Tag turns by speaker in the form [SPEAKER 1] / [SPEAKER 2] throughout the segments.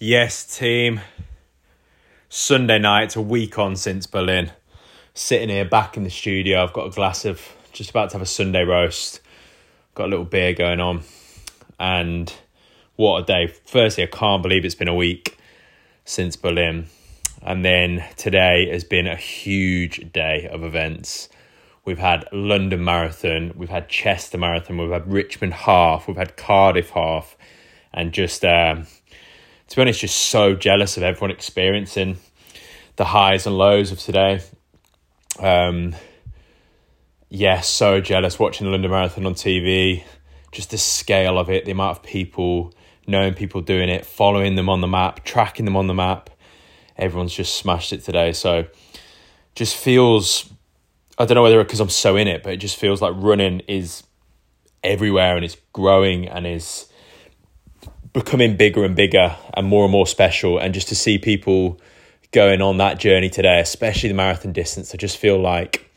[SPEAKER 1] Yes, team. Sunday night, it's a week on since Berlin. Sitting here back in the studio, I've got a glass of just about to have a Sunday roast. Got a little beer going on. And what a day. Firstly, I can't believe it's been a week since Berlin. And then today has been a huge day of events. We've had London Marathon, we've had Chester Marathon, we've had Richmond Half, we've had Cardiff Half, and just um, to be honest, just so jealous of everyone experiencing the highs and lows of today. Um, yeah, so jealous watching the London Marathon on TV. Just the scale of it, the amount of people, knowing people doing it, following them on the map, tracking them on the map. Everyone's just smashed it today. So just feels, I don't know whether because I'm so in it, but it just feels like running is everywhere and it's growing and is becoming bigger and bigger and more and more special. And just to see people going on that journey today, especially the marathon distance, I just feel like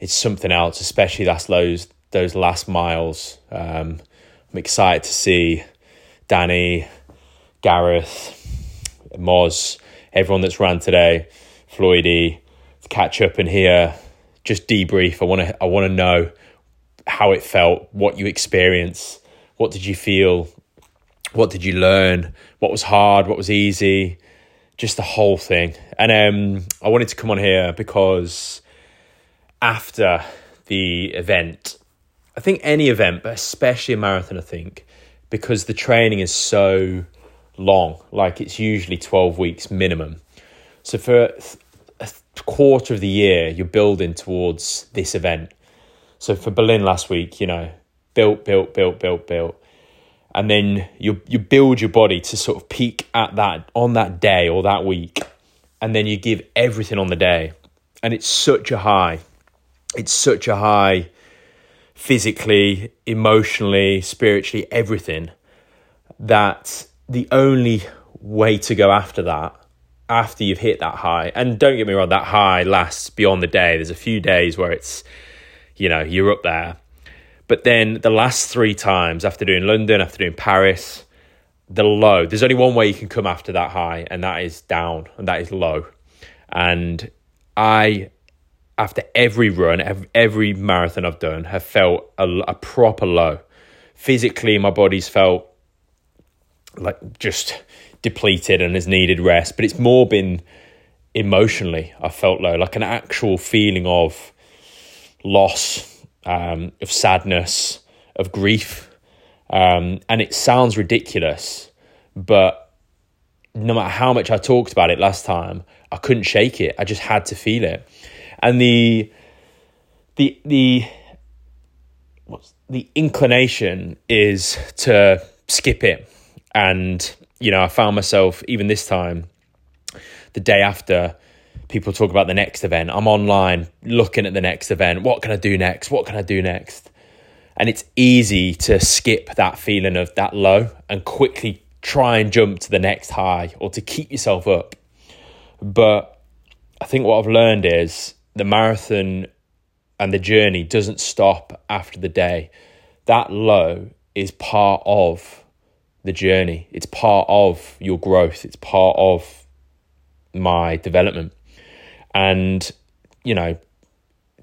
[SPEAKER 1] it's something else, especially that's those those last miles. Um, I'm excited to see Danny, Gareth, Moz, everyone that's ran today, Floydie, to catch up and hear just debrief. I want to I want to know how it felt, what you experienced, what did you feel, what did you learn? What was hard? What was easy? Just the whole thing. And um, I wanted to come on here because after the event, I think any event, but especially a marathon, I think, because the training is so long, like it's usually 12 weeks minimum. So for a quarter of the year, you're building towards this event. So for Berlin last week, you know, built, built, built, built, built and then you you build your body to sort of peak at that on that day or that week and then you give everything on the day. And it's such a high it's such a high physically emotionally spiritually everything that the only way to go after that after you've hit that high and don't get me wrong that high lasts beyond the day. There's a few days where it's you know you're up there but then the last three times after doing London, after doing Paris, the low, there's only one way you can come after that high, and that is down, and that is low. And I, after every run, every marathon I've done, have felt a, a proper low. Physically, my body's felt like just depleted and has needed rest, but it's more been emotionally, I felt low, like an actual feeling of loss, um, of sadness, of grief. Um, and it sounds ridiculous, but no matter how much I talked about it last time, I couldn't shake it. I just had to feel it. And the the the what's the inclination is to skip it. And, you know, I found myself even this time, the day after, people talk about the next event. I'm online looking at the next event. What can I do next? What can I do next? And it's easy to skip that feeling of that low and quickly try and jump to the next high or to keep yourself up. But I think what I've learned is the marathon and the journey doesn't stop after the day. That low is part of the journey, it's part of your growth, it's part of my development and you know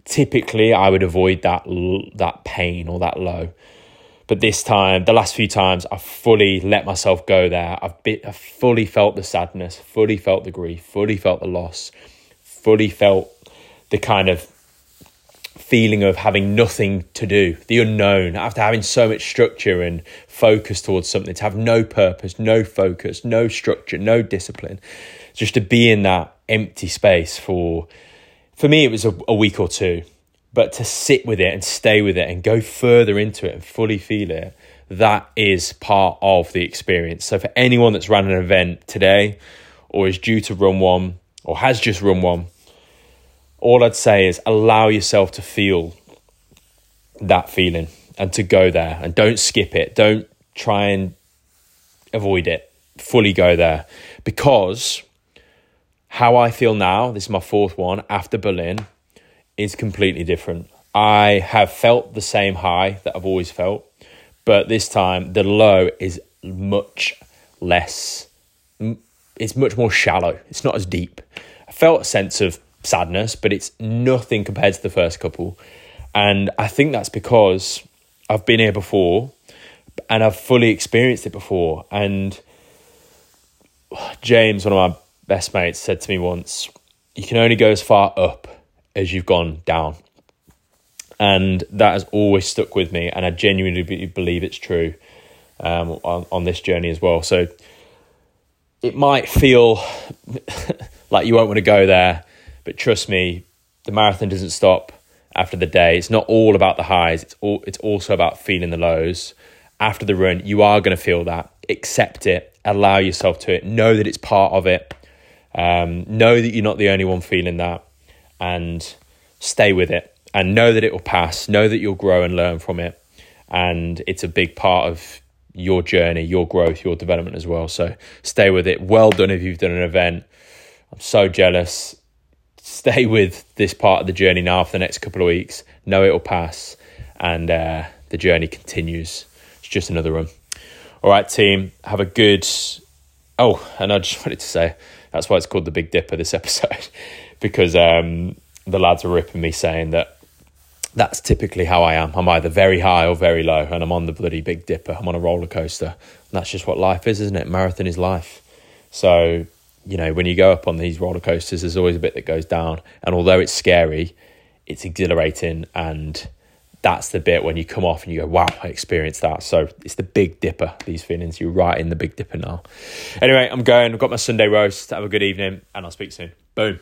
[SPEAKER 1] typically I would avoid that that pain or that low. But this time, the last few times, I've fully let myself go there. I've, been, I've fully felt the sadness, fully felt the grief, fully felt the loss, fully felt the kind of feeling of having nothing to do, the unknown, after having so much structure and focus towards something, to have no purpose, no focus, no structure, no discipline, just to be in that empty space for for me it was a, a week or two. But to sit with it and stay with it and go further into it and fully feel it that is part of the experience. So for anyone that's run an event today or is due to run one or has just run one all i'd say is allow yourself to feel that feeling and to go there and don't skip it don't try and avoid it fully go there because how I feel now, this is my fourth one after Berlin, is completely different. I have felt the same high that I've always felt, but this time the low is much less it's much more shallow. It's not as deep. I felt a sense of sadness, but it's nothing compared to the first couple. And I think that's because I've been here before and I've fully experienced it before. And James, one of my best mates, said to me once, You can only go as far up as you've gone down. And that has always stuck with me. And I genuinely believe it's true um, on, on this journey as well. So it might feel like you won't want to go there, but trust me, the marathon doesn't stop after the day. It's not all about the highs. It's all it's also about feeling the lows. After the run, you are going to feel that. Accept it. Allow yourself to it. Know that it's part of it. Um, know that you're not the only one feeling that, and stay with it. And know that it will pass. Know that you'll grow and learn from it. And it's a big part of your journey, your growth, your development as well. So stay with it. Well done if you've done an event. I'm so jealous stay with this part of the journey now for the next couple of weeks. Know it'll pass, and uh, the journey continues. It's just another run. All right, team. Have a good. Oh, and I just wanted to say that's why it's called the Big Dipper this episode, because um, the lads are ripping me saying that that's typically how I am. I'm either very high or very low, and I'm on the bloody Big Dipper. I'm on a roller coaster. And that's just what life is, isn't it? Marathon is life. So you know, when you go up on these roller coasters, there's always a bit that goes down. And although it's scary, it's exhilarating. And that's the bit when you come off and you go, wow, I experienced that. So it's the big dipper, these feelings. You're right in the big dipper now. Anyway, I'm going. I've got my Sunday roast. Have a good evening, and I'll speak soon. Boom.